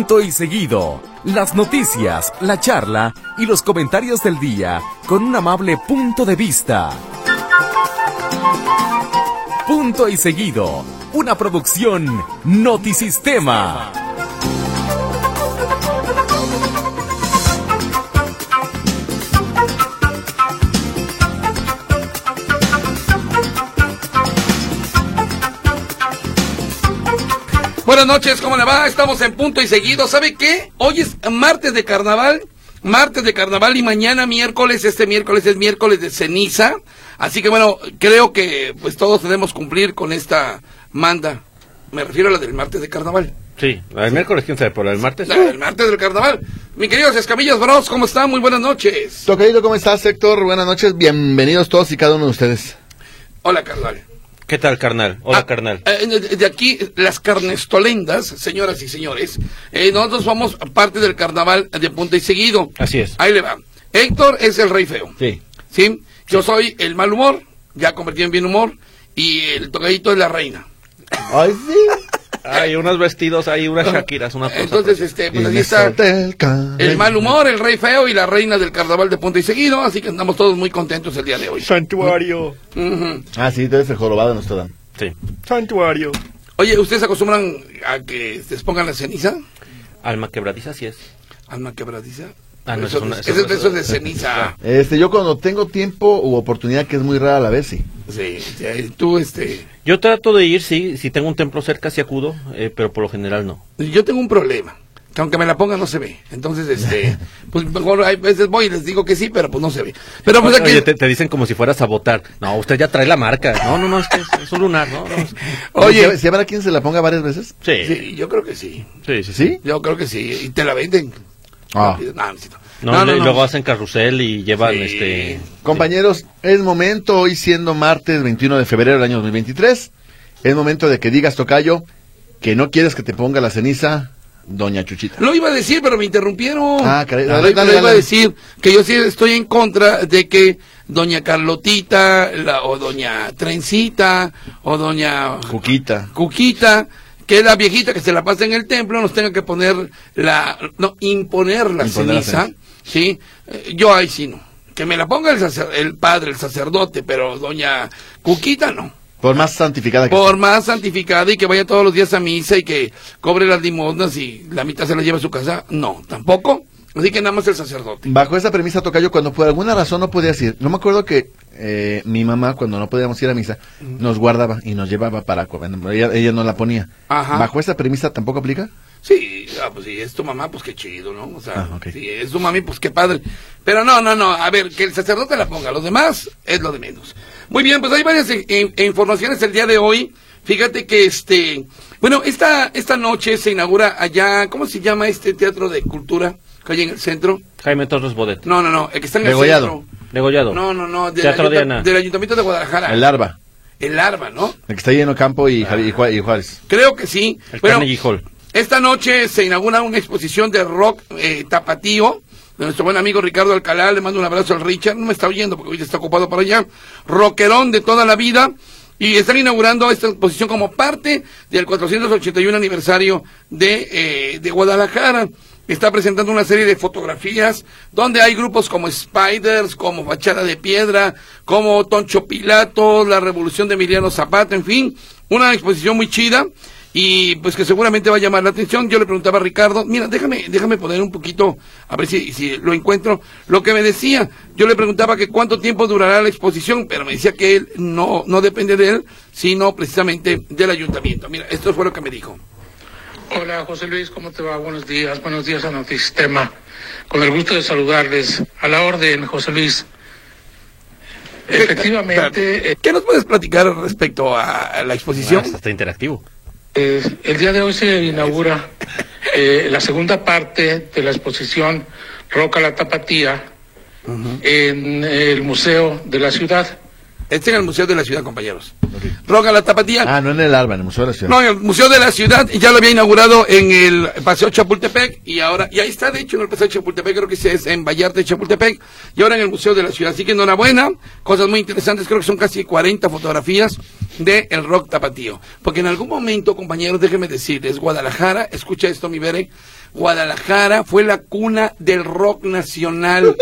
Punto y seguido. Las noticias, la charla y los comentarios del día con un amable punto de vista. Punto y seguido. Una producción Notisistema. Buenas noches, ¿cómo le va? Estamos en punto y seguido. ¿Sabe qué? Hoy es martes de carnaval. Martes de carnaval y mañana miércoles, este miércoles es miércoles de ceniza. Así que bueno, creo que pues todos debemos cumplir con esta manda. Me refiero a la del martes de carnaval. Sí, el miércoles quién sabe, pero el martes. La del martes del carnaval. Mi queridos Escamillas Bros, ¿cómo están? Muy buenas noches. Tocadito, ¿cómo estás, Héctor? Buenas noches, bienvenidos todos y cada uno de ustedes. Hola, carnal. ¿Qué tal, carnal? Hola, Ah, carnal. eh, de- aquí, las carnestolendas, señoras y señores. eh, nosotros somos parte del carnaval de Punta y Seguido. Así es. Ahí le va. Héctor es el rey feo. Sí. ¿Sí? Yo soy el mal humor, ya convertido en bien humor, y el tocadito es la reina. Ay, sí. Hay unos vestidos, hay unas Shakiras, unas cosas. Entonces, este, pues así está el mal humor, el rey feo y la reina del carnaval de Punta y Seguido, así que andamos todos muy contentos el día de hoy. Santuario. Ujú. Ah, sí, eres el jorobado nuestro Dan. Sí. Santuario. Oye, ¿ustedes acostumbran a que les pongan la ceniza? Alma quebradiza, así es. Alma quebradiza. Ah, no, eso, es una- eso- eso- eso es de ceniza. Este, yo cuando tengo tiempo u oportunidad, que es muy rara a la vez, sí. Sí, sí, tú, este... Yo trato de ir, sí, si tengo un templo cerca, sí acudo, eh, pero por lo general no. Yo tengo un problema, que aunque me la ponga no se ve. Entonces, este, pues mejor hay veces voy y les digo que sí, pero pues no se ve. Pero pues aquí... Oye, te, te dicen como si fueras a votar. No, usted ya trae la marca. No, no, no, es que es, es un lunar, ¿no? no, es- Oye, ¿Si, habrá quien se la ponga varias veces? Sí, sí, sí, yo creo que sí. sí. sí. ¿Sí? Yo creo que sí. Y te la venden. Ah. No, no, No, le- luego hacen carrusel y llevan Sí. este... Compañeros, es momento, hoy siendo martes 21 de febrero del año 2023, es momento de que digas, Tocayo, que no quieres que te ponga la ceniza, Doña Chuchita. Lo iba a decir, pero me interrumpieron. Ah, caray, Lo- dale, lo dale, iba a dale. decir que yo sí estoy en contra de que doña Carlotita la- o doña Trencita o doña Cuquita. Cuquita, que es la viejita que se la pasa en el templo, nos tenga que poner la, no, imponer la Imponer la ceniza, ¿sí? Eh, yo ahí sí no. Que me la ponga el, sacer- el padre, el sacerdote, pero doña Cuquita no. Por más santificada que Por más santificada y que vaya todos los días a misa y que cobre las limosnas y la mitad se la lleva a su casa, no, tampoco. Así que nada más el sacerdote. Bajo esa premisa, Tocayo, cuando por alguna razón no podías ir, no me acuerdo que eh, mi mamá, cuando no podíamos ir a misa, nos guardaba y nos llevaba para... cuando Ella, ella no la ponía. Ajá. ¿Bajo esa premisa tampoco aplica? Sí, ah, pues si es tu mamá, pues qué chido, ¿no? O sea, Ah, si es tu mami, pues qué padre. Pero no, no, no, a ver, que el sacerdote la ponga, los demás es lo de menos. Muy bien, pues hay varias eh, informaciones el día de hoy. Fíjate que este, bueno, esta, esta noche se inaugura allá, ¿cómo se llama este teatro de cultura que hay en el centro? Jaime Torres Bodet. No, no, no, el que está en el centro. Degollado. No, no, no, del, Teatro ayunta- Diana. del Ayuntamiento de Guadalajara. El larva, El Arba, ¿no? el que está lleno campo y, Javi- y Juá- y Juárez. Creo que sí. El Bueno, Carnegie Hall. Esta noche se inaugura una exposición de rock eh, tapatío de nuestro buen amigo Ricardo Alcalá. Le mando un abrazo al Richard. No me está oyendo porque hoy está ocupado para allá. Rockerón de toda la vida. Y están inaugurando esta exposición como parte del 481 aniversario de, eh, de Guadalajara. Está presentando una serie de fotografías donde hay grupos como Spiders, como Fachada de Piedra, como Toncho Pilato, la Revolución de Emiliano Zapata, en fin, una exposición muy chida y pues que seguramente va a llamar la atención. Yo le preguntaba a Ricardo, mira, déjame, déjame poner un poquito, a ver si, si lo encuentro, lo que me decía. Yo le preguntaba que cuánto tiempo durará la exposición, pero me decía que él no, no depende de él, sino precisamente del ayuntamiento. Mira, esto fue lo que me dijo. Hola José Luis, ¿cómo te va? Buenos días, buenos días a Notisistema. Con el gusto de saludarles. A la orden, José Luis. Efectivamente, eh, ¿Qué nos puedes platicar respecto a la exposición? Ah, está interactivo. Eh, el día de hoy se inaugura eh, la segunda parte de la exposición Roca la Tapatía en el Museo de la Ciudad. Este en el Museo de la Ciudad, compañeros. Roca la Tapatía. Ah, no en el Alba, en el Museo de la Ciudad. No, en el Museo de la Ciudad y ya lo había inaugurado en el Paseo Chapultepec y ahora, y ahí está de hecho en el Paseo Chapultepec, creo que es en Vallarta Chapultepec y ahora en el Museo de la Ciudad. Así que enhorabuena, cosas muy interesantes, creo que son casi 40 fotografías de el rock tapatío. Porque en algún momento, compañeros, déjenme decirles, Guadalajara, escucha esto mi Bere, Guadalajara fue la cuna del rock nacional.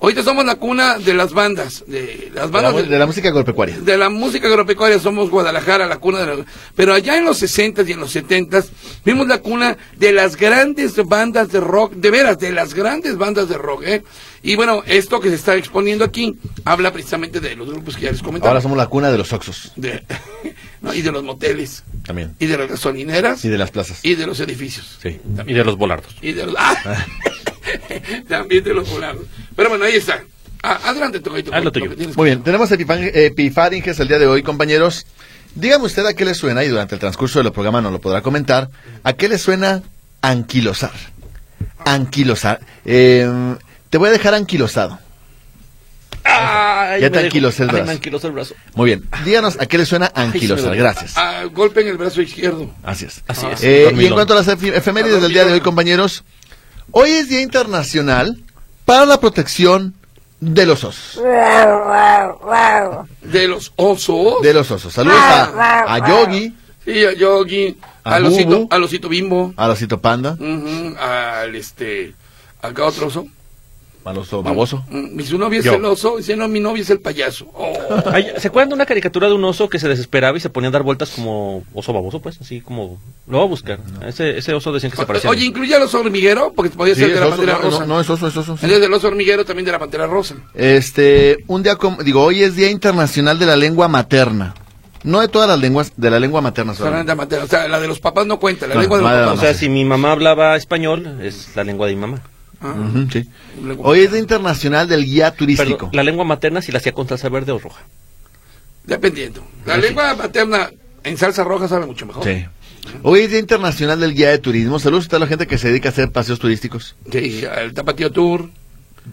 Ahorita somos la cuna de las bandas, de las De bandas la, de- de la música agropecuaria. de la música agropecuaria somos Guadalajara, la cuna de la... Pero allá en los 60 y en los 70 vimos la cuna de las grandes bandas de rock, de veras, de las grandes bandas de rock, ¿eh? Y bueno, esto que se está exponiendo aquí habla precisamente de los grupos que ya les comentaba. Ahora somos la cuna de los Oxos. De- no, y de los moteles, También. y de las gasolineras, Y de las plazas. y de los edificios. Sí. Y de los volardos. Y de los... ¡Ah! También de los volados. Pero bueno, ahí está. Ah, adelante, Tocayo. Haz lo tuyo. Muy que- bien, tenemos epifaringes el día de hoy, compañeros. Dígame usted a qué le suena, y durante el transcurso del programa nos lo podrá comentar, a qué le suena anquilosar. Anquilosar. Eh, te voy a dejar anquilosado. Ay, Ya te anquilosé el brazo. el. Muy bien, díganos a qué le suena anquilosar. Gracias. Ah, golpe en el brazo izquierdo. Así es. Así es. Eh, y en cuanto a las efemérides del día de hoy, compañeros, hoy es Día Internacional para la Protección de los Osos. De los osos. De los osos. Saludos a, a Yogi, Sí, a Yogi, A osito, Bubu. al osito bimbo, al osito panda, ujú, al este, acá otro oso. Al oso baboso. Mm, Y su novia es Yo. el oso, dice, no, mi novia es el payaso. Oh. Ay, ¿Se acuerdan de una caricatura de un oso que se desesperaba y se ponía a dar vueltas como oso baboso, pues? Así como... Lo voy a buscar. Ese, ese oso decían que se parecía. Oye, incluye al oso hormiguero, porque podía Sí, ser es de la oso, pantera no, rosa. no, no, es oso, es oso. sí. Entonces, del oso hormiguero también de la pantera rosa. Este, un día como, digo, hoy es Día Internacional de la Lengua Materna. No de todas las lenguas, de la lengua materna solamente. Solamente la pantera, o sea, la de los papás no cuenta, la No, lengua de los papás. O sea, si mi mamá hablaba español, es la lengua de mi mamá. Ah, Ujú, sí. lengua- Hoy es Día Internacional del Guía Turístico. Perdón, la lengua materna si la hacía con salsa verde o roja. Dependiendo. La lengua materna en salsa roja sabe mucho mejor. Sí. Hoy es Día Internacional del Guía de Turismo. Saludos a toda la gente que se dedica a hacer paseos turísticos. Sí, el tapatío tour.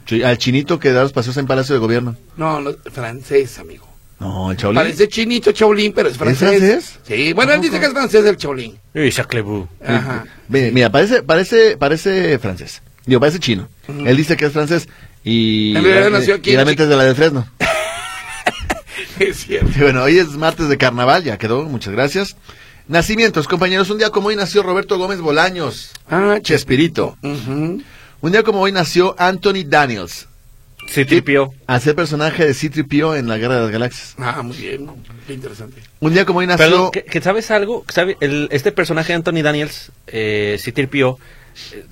Sí, al chinito que da los paseos en Palacio de Gobierno. No, no, francés, amigo. No, el chaolín. Parece chinito Chaolín, pero es francés. francés? Sí, bueno, él dice que es francés el Chaolín. Y Chaclebú. Ajá. Ve, Mira, parece, parece, parece francés. Digo, parece chino. Él dice que es francés y, En realidad nació aquí y es de la de Fresno. Es cierto. Y bueno, hoy es martes de carnaval, ya quedó, muchas gracias. Nacimientos, compañeros, un día como hoy nació Roberto Gómez Bolaños, Ah, Chespirito. Un día como hoy nació Anthony Daniels, a ser personaje de C-3PO en la Guerra de las Galaxias. Ah, muy bien. Qué interesante. Un día como hoy nació... Perdón, ¿que, que sabes algo? ¿Sabe? El, este personaje de Anthony Daniels, eh, eh,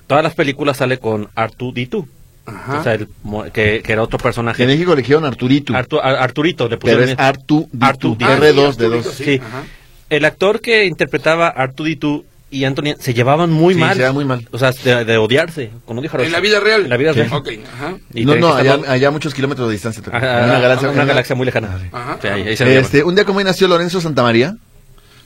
todas las películas sale con R2D2. Ajá. O sea, el que, que era otro En personaje. México le dijeron Arturito, Artu- Ar- Arturito, le pero pusieron es bien. Artu Artu- Ah, R2 sí, de Arturito, dos. sí. Sí. Ajá. El actor que interpretaba a R2D2 y Anthony se llevaban muy Sí, mal. se llevaban muy mal. O sea, de, de odiarse. Como dijo En la vida real. En la vida real. Ok, ajá. Y No, no, allá, allá a muchos kilómetros de distancia. a- en a- una galaxia, a una galaxia muy lejana. Ajá. Sí, ahí, ahí se Este, un día como hoy nació Lorenzo Santamaría.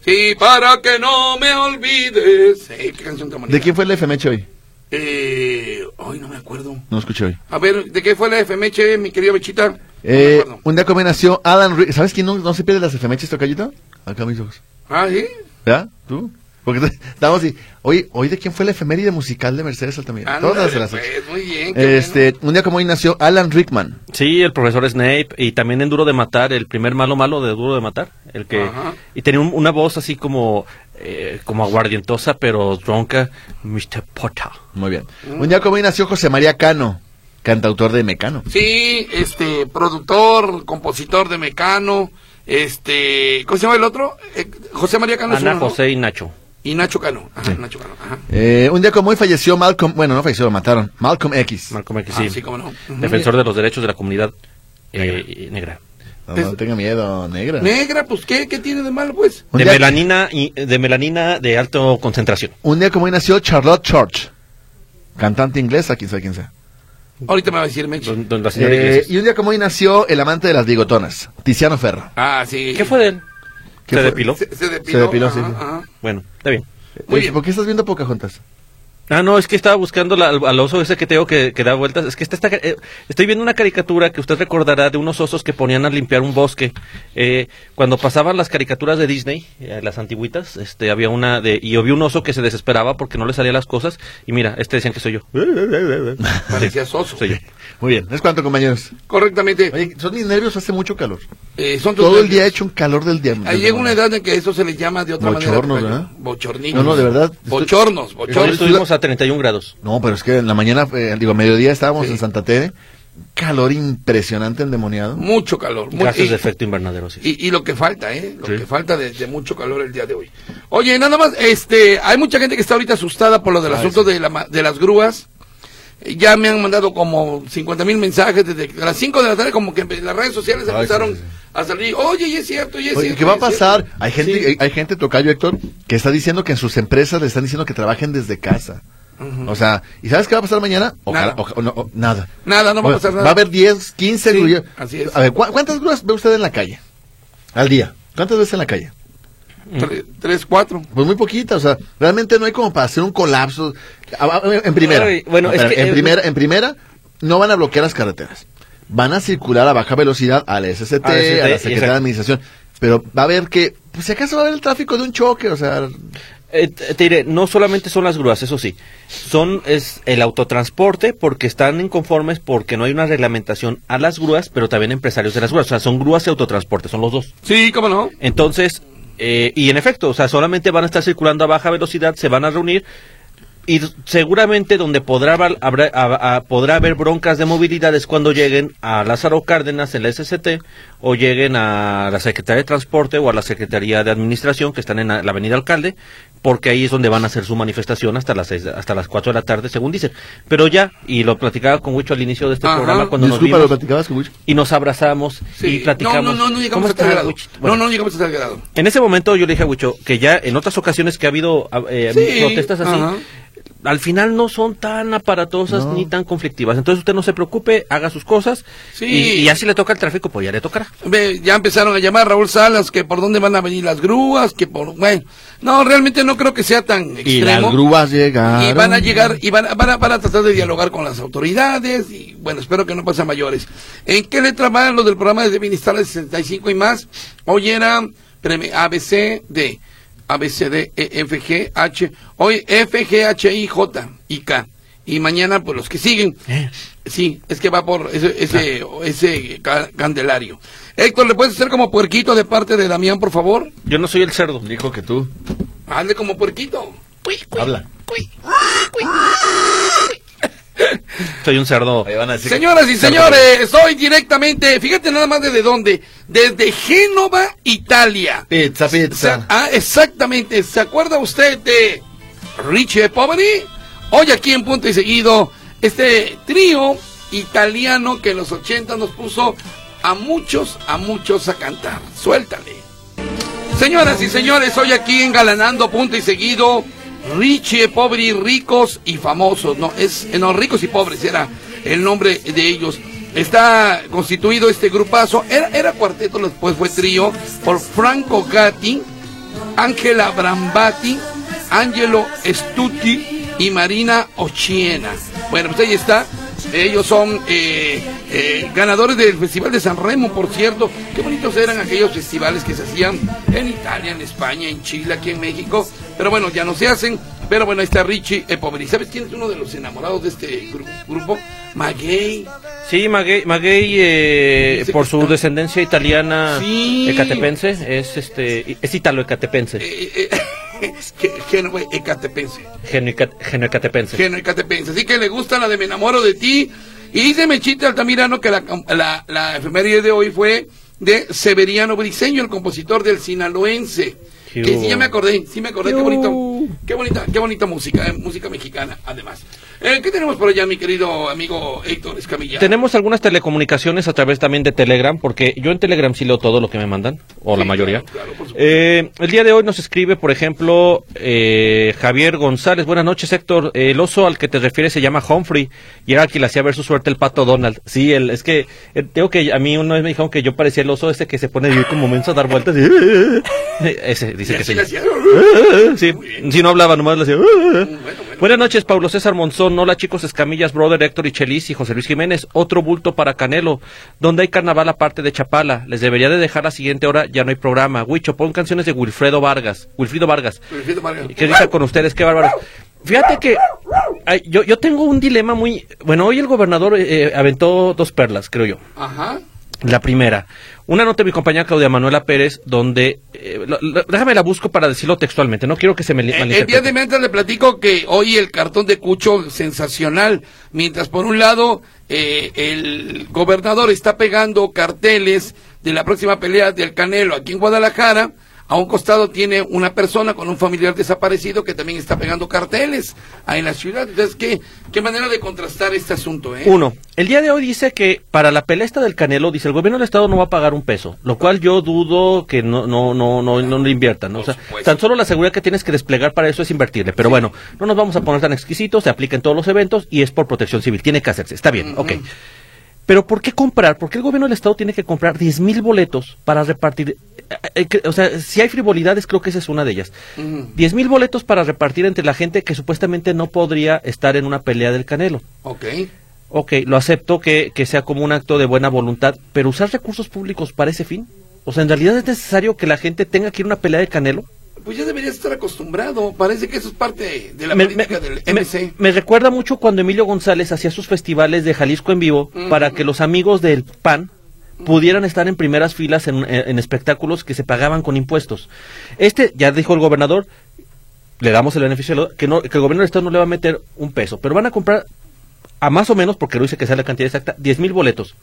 Sí, para que no me olvides. Sí, qué canción tan bonita. ¿De quién fue el FMH hoy? Eh, ay, no me acuerdo. No escuché hoy. A ver, ¿de qué fue la FMH, mi querido Bechita? No me Eh, acuerdo. un día como hoy nació Alan Rick. ¿Sabes quién no, no se pierde las FMHs, Tocayito? Acá mis ojos. Ah, ¿sí? ¿Verdad? ¿Tú? Porque estamos así. Oye, ¿hoy de quién fue la efeméride musical de Mercedes Altamira? Ándale, Todas las pues, muy bien. qué Este, un día como hoy nació Alan Rickman. Sí, el profesor Snape y también en Duro de Matar, el primer malo malo de Duro de Matar, el que Ajá. y tenía un- una voz así como eh, como aguardientosa pero ronca, Mr. Potter. Muy bien. Un día como hoy nació José María Cano, cantautor de Mecano. Sí, este, productor, compositor de Mecano, este, ¿cómo se llama el otro? Eh, José María Cano es Ana. José y Nacho. Y Nacho Cano. Ajá, Sí. Nacho Cano. Ajá. Eh, un día como hoy falleció Malcolm, bueno, no falleció, lo mataron. Malcolm X. Malcolm X, Ah, sí. sí, cómo no. Defensor de los derechos de la comunidad eh, negra. No, no tenga miedo, negra. Negra, pues, ¿qué, qué tiene de malo, pues? De melanina y de melanina de alto concentración. un día como hoy nació Charlotte Church, cantante inglesa, quién sabe quién sea. Ahorita me va a decir Meche. Don- don la señora Eh, y un día como hoy nació el amante de las bigotonas, Tiziano Ferro. Ah, sí. ¿Qué fue de él? ¿Qué ¿Se fue? depiló? Se, se depiló. Se depiló, ajá, sí. ajá. Bueno, está bien. Muy Oye, bien. ¿Por qué estás viendo Pocahontas? Ah, no, es que estaba buscando la- al, al oso ese que tengo que, que da vueltas. Es que esta, esta- eh, estoy viendo una caricatura que usted recordará de unos osos que ponían a limpiar un bosque. Eh, cuando pasaban las caricaturas de Disney, eh, las antiguitas, este, había una de, y había un oso que se desesperaba porque no le salían las cosas. Y mira, este decían que soy yo. Parecía soso. Soy yo. Muy bien, ¿es cuánto, compañeros? Correctamente. Oye, son mis nervios, hace mucho calor. Eh, son Todo el día he hecho un calor del día. Ahí llega una edad en que eso se les llama de otra Bochornos, manera. ¿verdad? Bochornitos. No, no, de verdad, estoy- Bochornos, Hoy bochornos. estuvimos a a 31 grados. No, pero es que en la mañana, eh, digo, a mediodía estábamos Sí. en Santa Tere. Calor impresionante endemoniado. Mucho calor. mu- Gases y- de efecto invernadero, sí. Y, y lo que falta, ¿eh? Lo Sí. que falta de, de mucho calor el día de hoy. Oye, nada más, este, hay mucha gente que está ahorita asustada por lo del Ay, asunto sí. de, la, ma- de las grúas. Ya me han mandado como 50 mil mensajes desde las 5 de la tarde, como que las redes sociales Ay, empezaron sí, sí. a salir. Oye, y es cierto, y es Oye, cierto. ¿qué va a y es cierto". pasar? Hay gente, Sí. hay, hay gente, Tocayo Héctor, que está diciendo que en sus empresas le están diciendo que trabajen desde casa. O sea, ¿y sabes qué va a pasar mañana? Ojalá- Nada. o no, o- nada. Nada, no va a pasar nada. Va a haber 10, 15 Sí, grullas. así es. A ver, ¿cu- ¿cuántas grúas ve usted en la calle? Al día. ¿Cuántas veces en la calle? Tre- Tres, cuatro. Pues muy poquita, o sea, realmente no hay como para hacer un colapso. En primera, Ay, bueno, No, es espera, que, en eh, primera, en primera, no van a bloquear las carreteras. Van a circular a baja velocidad al SST, a la Secretaría de. Administración. Pero va a haber que, pues si acaso va a haber el tráfico de un choque, o sea, Eh, te te diré, no solamente son las grúas, eso sí, son es el autotransporte porque están inconformes porque no hay una reglamentación a las grúas, pero también empresarios de las grúas, o sea, son grúas y autotransporte, son los dos. Sí, cómo no. Entonces, eh, y en efecto, o sea, solamente van a estar circulando a baja velocidad, se van a reunir y seguramente donde podrá, habrá- podrá haber broncas de movilidad es cuando lleguen a Lázaro Cárdenas en la SCT o lleguen a la Secretaría de Transporte o a la Secretaría de Administración que están en la Avenida Alcalde, porque ahí es donde van a hacer su manifestación hasta las seis, hasta las 4 de la tarde, según dicen. Pero ya, y lo platicaba con Huicho al inicio de este Ajá. programa cuando nos disculpa, lo vimos platicabas con Wicho? y nos abrazamos Sí. y platicamos. No, no, no, no llegamos ¿Cómo a tal grado. Bueno, No, no llegamos a tal grado. en ese momento yo le dije a Huicho que ya en otras ocasiones que ha habido eh, Sí, protestas así, ajá. Al final no son tan aparatosas No. ni tan conflictivas. Entonces usted no se preocupe, haga sus cosas Sí. y, y ya si le toca el tráfico, pues ya le tocará. Ve, ya empezaron a llamar Raúl Salas que por dónde van a venir las grúas, que por bueno, no realmente no creo que sea tan Y las extremo. grúas llegaron. Y van a llegar y van a, van a, van a tratar de dialogar con las autoridades y bueno, espero que no pase a mayores. ¿En qué letra va lo del programa de bienestar de 65 y más? Hoy era preme- ABCD, ABCD, E, F, G, H, hoy F, G, H, I, J y K. Y mañana, pues los que siguen. Sí, es que va por ese, ese, ese ca- candelario. Héctor, ¿le puedes hacer como puerquito de parte de Damián, por favor? Yo no soy el cerdo, Dijo que tú. Hazle como puerquito. Habla. soy un cerdo. Señoras y señores, soy directamente, fíjate nada más desde dónde, desde Génova, Italia. Pizza, pizza. ah, exactamente, ¿se acuerda usted de Richie Poveri? Hoy aquí en Punto y Seguido, este trío italiano que en los 80 nos puso a muchos, a muchos a cantar. Suéltale. Señoras y señores, hoy aquí engalanando Punto y Seguido, Richie, Poveri, ricos y famosos, no, es, eh, no, ricos y pobres era el nombre de ellos. Está constituido este grupazo, era, era cuarteto, después fue trío, por Franco Gatti, Ángela Brambati, Angelo Stuti y Marina Ochiena. Bueno, pues ahí está. Ellos son eh, eh, ganadores del Festival de San Remo, por cierto. Qué bonitos eran aquellos festivales que se hacían en Italia, en España, en Chile, aquí en México. Pero bueno, ya no se hacen. Pero bueno, ahí está Richie Epoveri. ¿Sabes quién es uno de los enamorados de este gru- grupo? Maguey. Sí, Maguey, Maguey, eh, por su está- descendencia italiana Sí. ecatepense, es este, es italo-ecatepense, Génova Ecatepense. geno- geno-ecatepense. Geno Ecatepense. Así que le gusta la de Me enamoro de ti. Y dice Mechita Altamirano que la, la, la efeméride de hoy fue de Severiano Briceño, el compositor del sinaloense. Que sí, ya me acordé, sí me acordé, Qué bonito, qué bonita, qué bonita música, eh, música mexicana, además. Eh, ¿Qué tenemos por allá, mi querido amigo Héctor Escamilla? Tenemos algunas telecomunicaciones a través también de Telegram, porque yo en Telegram sí leo todo lo que me mandan, o la mayoría. claro, claro. Eh, el día de hoy nos escribe, por ejemplo, eh, Javier González. Buenas noches, Héctor. El oso al que te refieres se llama Humphrey, y era el que le hacía ver su suerte el pato Donald. Sí, el, es que eh, tengo que a mí una vez me dijeron que yo parecía el oso ese que se pone como menso a dar vueltas. y- ese Y dice que sí. Sí, si no hablaba, nomás le hacía. bueno, bueno. Buenas noches, Pablo César Monzón. Hola, chicos Escamillas, brother Héctor y Chelis y José Luis Jiménez. Otro bulto para Canelo. Donde hay carnaval aparte de Chapala. Les debería de dejar la siguiente hora, ya no hay programa. Huicho, pon canciones de Wilfredo Vargas. Wilfrido Vargas. Wilfrido Vargas. ¿Qué dice con ustedes? Qué bárbaros. Fíjate que ay, yo, yo tengo un dilema muy... Bueno, hoy el gobernador eh, aventó dos perlas, creo yo. Ajá. La primera, Una nota de mi compañera Claudia Manuela Pérez, donde, eh, lo- lo- déjame la busco para decirlo textualmente, no quiero que se me li- Eh, El, día de mientras le platico que hoy el cartón de Cucho sensacional, mientras por un lado eh, el gobernador está pegando carteles de la próxima pelea del Canelo aquí en Guadalajara, a un costado tiene una persona con un familiar desaparecido que también está pegando carteles ahí en la ciudad. Entonces, ¿qué, qué manera de contrastar este asunto, ¿eh? Uno, el día de hoy dice que para la pelea esta del Canelo, dice el gobierno del Estado no va a pagar un peso, lo cual yo dudo que no no no no, no le inviertan. ¿no? O sea, tan solo la seguridad que tienes que desplegar para eso es invertirle. Pero bueno, no nos vamos a poner tan exquisitos, se aplica en todos los eventos y es por protección civil, tiene que hacerse. Está bien, ok. Pero ¿por qué comprar? ¿Por qué el gobierno del Estado tiene que comprar 10 mil boletos para repartir? Eh, eh, O sea, si hay frivolidades, creo que esa es una de ellas. 10 mil boletos para repartir entre la gente que supuestamente no podría estar en una pelea del Canelo. Ok. Ok, lo acepto que, que sea como un acto de buena voluntad, pero usar recursos públicos para ese fin. O sea, ¿en realidad es necesario que la gente tenga que ir a una pelea de Canelo? Pues ya deberías estar acostumbrado. Parece que eso es parte de la me, política me- del MC. me recuerda mucho cuando Emilio González hacía sus festivales de Jalisco en vivo para que los amigos del PAN pudieran estar en primeras filas en, en- en espectáculos que se pagaban con impuestos. Este, ya dijo el gobernador, le damos el beneficio de lo- que, no, que el gobierno del Estado no le va a meter un peso, pero van a comprar a más o menos, porque lo dice que sea la cantidad exacta, 10 mil boletos.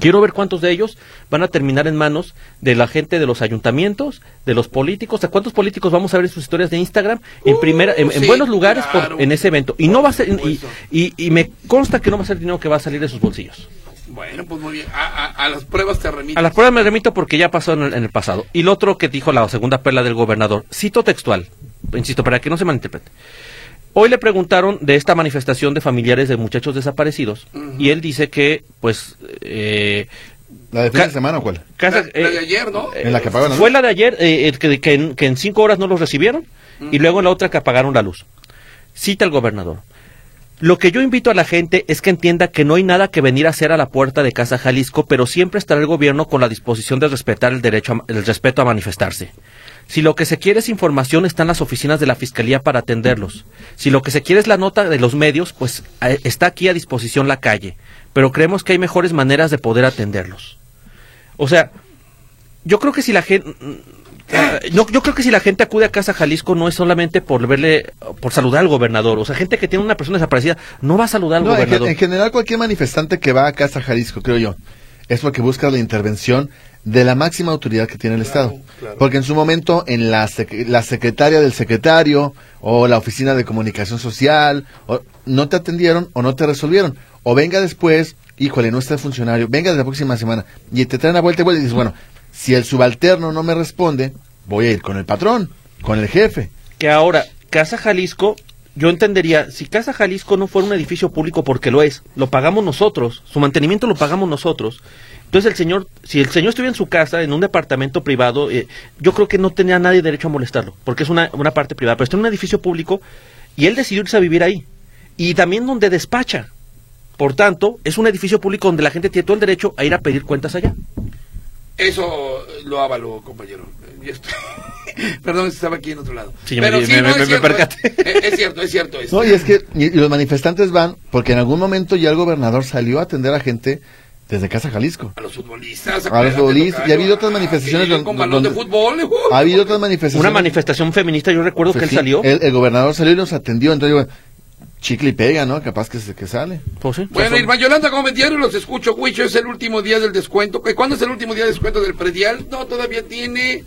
Quiero ver cuántos de ellos van a terminar en manos de la gente de los ayuntamientos, de los políticos. ¿A cuántos políticos vamos a ver sus historias de Instagram en Uh, primera, en, buenos lugares por- en ese evento? Y no va a ser, y, supuesto. y- y me consta que no va a ser dinero que va a salir de sus bolsillos. Bueno, pues muy bien. A, a- a las pruebas te remito. A las pruebas me remito porque ya pasó en el, en el pasado. Y lo otro que dijo la segunda perla del gobernador, cito textual, insisto, para que no se malinterprete. Hoy le preguntaron de esta manifestación de familiares de muchachos desaparecidos y él dice que, pues, eh, ¿La de fin de semana o cuál? casa- La- la de eh, ayer, ¿no? eh, En la que apagaron la Fue luz. la de ayer, eh, el que, que en, que en cinco horas no los recibieron y luego en la otra que apagaron la luz. Cita el gobernador. Lo que yo invito a la gente es que entienda que no hay nada que venir a hacer a la puerta de Casa Jalisco, pero siempre estará el gobierno con la disposición de respetar el derecho, a- el respeto a manifestarse. Si lo que se quiere es información, están las oficinas de la Fiscalía para atenderlos. Si lo que se quiere es la nota de los medios, pues eh, está aquí a disposición la calle. Pero creemos que hay mejores maneras de poder atenderlos. O sea, yo creo que si la gente no, yo creo que si la gente acude a Casa Jalisco no es solamente por verle por saludar al gobernador, o sea, gente que tiene una persona desaparecida no va a saludar al No, en, gobernador. en general cualquier manifestante que va a Casa Jalisco, creo yo, es porque busca la intervención de la máxima autoridad que tiene el Estado. claro. Porque en su momento en la, sec- la secretaria del secretario o la oficina de comunicación social o- no te atendieron o no te resolvieron. O venga después, híjole, no está el funcionario, venga de la próxima semana y te traen a vuelta y vuelta y dices, bueno, si el subalterno no me responde, voy a ir con el patrón, con el jefe. que ahora Casa Jalisco yo entendería si Casa Jalisco no fuera un edificio público porque lo es, lo pagamos nosotros, su mantenimiento lo pagamos nosotros. Entonces el señor, si el señor estuviera en su casa, en un departamento privado, eh, yo creo que no tenía nadie derecho a molestarlo, porque es una, una parte privada, pero está en un edificio público y él decidió irse a vivir ahí. Y también donde despacha. Por tanto, es un edificio público donde la gente tiene todo el derecho a ir a pedir cuentas allá. Eso lo avalo, compañero. Estoy- Perdón, estaba aquí en otro lado. Sí, ya me me- no, me- es me cierto, percaté. Es, es cierto, es cierto. eso. No, y es que y los manifestantes van porque en algún momento ya el gobernador salió a atender a gente desde Casa Jalisco. A los futbolistas. A los futbolistas, y ha habido otras manifestaciones con balón de fútbol. uh. Ha habido otras manifestaciones. Una manifestación feminista, yo recuerdo Pues que él sí, salió. El, el gobernador salió y los atendió. Entonces, bueno, chicle y pega, ¿no? Capaz que, se, que sale. Pues sí, Bueno, son- Irma Yolanda Gómez Diario, los escucho. Huicho, es el último día del descuento. ¿Cu- ¿Cuándo es el último día de descuento del predial? No, todavía tiene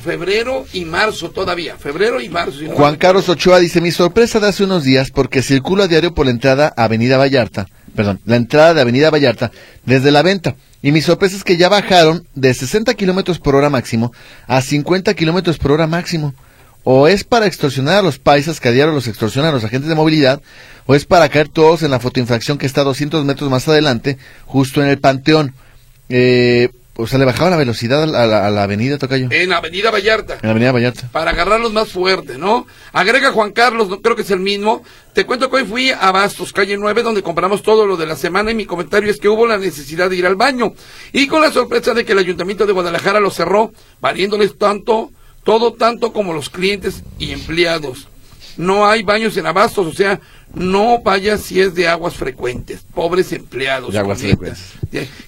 febrero y marzo todavía. Febrero y marzo. Juan Carlos Ochoa dice, mi sorpresa de hace unos días porque circulo a diario por la entrada a Avenida Vallarta, perdón, la entrada de Avenida Vallarta desde la venta. Y mi sorpresa es que ya bajaron de 60 kilómetros por hora máximo a 50 kilómetros por hora máximo. O es para extorsionar a los paisas que a diario los extorsionan a los agentes de movilidad, o es para caer todos en la fotoinfracción que está a 200 metros más adelante, justo en el Panteón. Eh, o sea, le bajaba la velocidad a la, a la- avenida, Tocayo. En Avenida Vallarta. En la avenida Vallarta. para agarrarlos más fuerte, ¿no? Agrega Juan Carlos, no, creo que es el mismo. Te cuento que hoy fui a Bastos, calle 9, donde compramos todo lo de la semana y mi comentario es que hubo la necesidad de ir al baño. Y con la sorpresa de que el Ayuntamiento de Guadalajara lo cerró, valiéndoles tanto, todo tanto como los clientes y empleados. no hay baños en abastos, o sea, no vaya si es de aguas frecuentes, pobres empleados. De aguas frecuentes.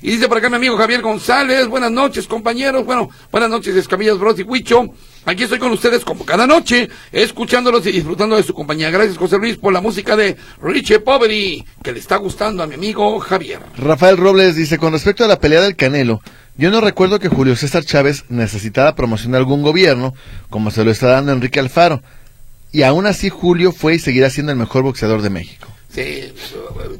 Y dice por acá mi amigo Javier González, buenas noches compañeros, bueno, buenas noches Escamillas Bros y Huicho, aquí estoy con ustedes como cada noche, escuchándolos y disfrutando de su compañía. Gracias José Luis por la música de Richie Poveri, que le está gustando a mi amigo Javier. Rafael Robles dice, con respecto a la pelea del Canelo, yo no recuerdo que Julio César Chávez necesitara promoción de algún gobierno, como se lo está dando Enrique Alfaro. Y aún así Julio fue y seguirá siendo el mejor boxeador de México. Sí,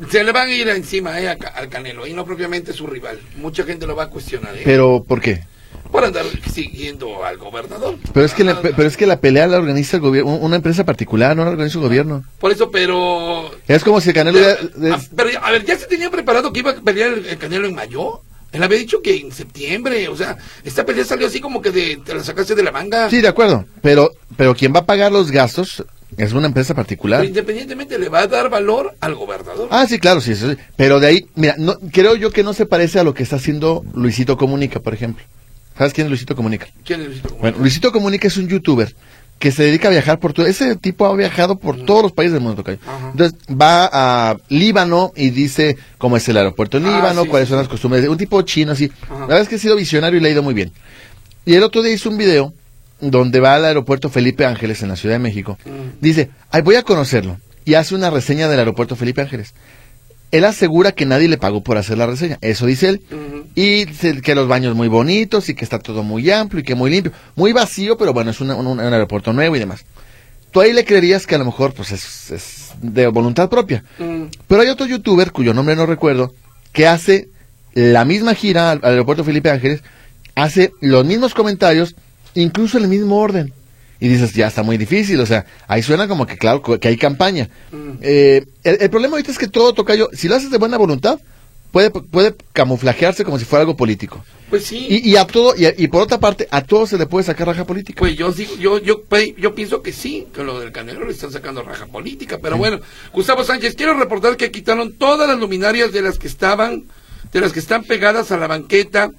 se le van a ir encima eh, al Canelo y no propiamente su rival. Mucha gente lo va a cuestionar, ¿eh? Pero, ¿por qué? por andar siguiendo al gobernador. Pero es que, la, pero es que la pelea la organiza el gobierno, una empresa particular, no la organiza el gobierno. Por eso, pero... Es como si el Canelo... Ya- ah, pero, a ver, ¿ya se tenía preparado que iba a pelear el, el Canelo en mayo? Él había dicho que en septiembre, o sea, esta pelea salió así como que de, te la sacaste de la manga. Sí, de acuerdo. Pero, pero quien va a pagar los gastos es una empresa particular. Pero independientemente le va a dar valor al gobernador. Ah, sí, claro, sí, eso sí. Pero de ahí, mira, no, creo yo que no se parece a lo que está haciendo Luisito Comunica, por ejemplo. ¿Sabes quién es Luisito Comunica? ¿Quién es Luisito Comunica? Bueno, Luisito Comunica es un youtuber que se dedica a viajar por todo. Ese tipo ha viajado por todos los países del mundo, Tocayo. Ajá. Entonces va a Líbano y dice cómo es el aeropuerto en Ah, Líbano, sí, cuáles sí, son sí. las costumbres. Un tipo chino así. Ajá. La verdad es que ha sido visionario y le ha ido muy bien. Y el otro día hizo un video donde va al aeropuerto Felipe Ángeles en la Ciudad de México. Mm. Dice, ay, voy a conocerlo. Y hace una reseña del aeropuerto Felipe Ángeles. Él asegura que nadie le pagó por hacer la reseña. Eso dice él. Y dice que los baños muy bonitos y que está todo muy amplio y que muy limpio. Muy vacío, pero bueno, es una- un, un aeropuerto nuevo y demás. Tú ahí le creerías que a lo mejor pues es, es de voluntad propia. Mm. Pero hay otro youtuber, cuyo nombre no recuerdo, que hace la misma gira al, al aeropuerto Felipe Ángeles, hace los mismos comentarios, incluso en el mismo orden. Y dices, ya está muy difícil, o sea, ahí suena como que claro, que hay campaña. Mm. Eh, el, el problema ahorita es que todo toca yo, si lo haces de buena voluntad, puede, puede camuflajearse como si fuera algo político. Pues sí. Y, y a todo, y por otra parte, a todo se le puede sacar raja política. Pues yo digo, yo, yo, pues, yo pienso que sí, que lo del Canelo le están sacando raja política, pero bueno, Gustavo Sánchez, quiero reportar que quitaron todas las luminarias de las que estaban, de las que están pegadas a la banqueta,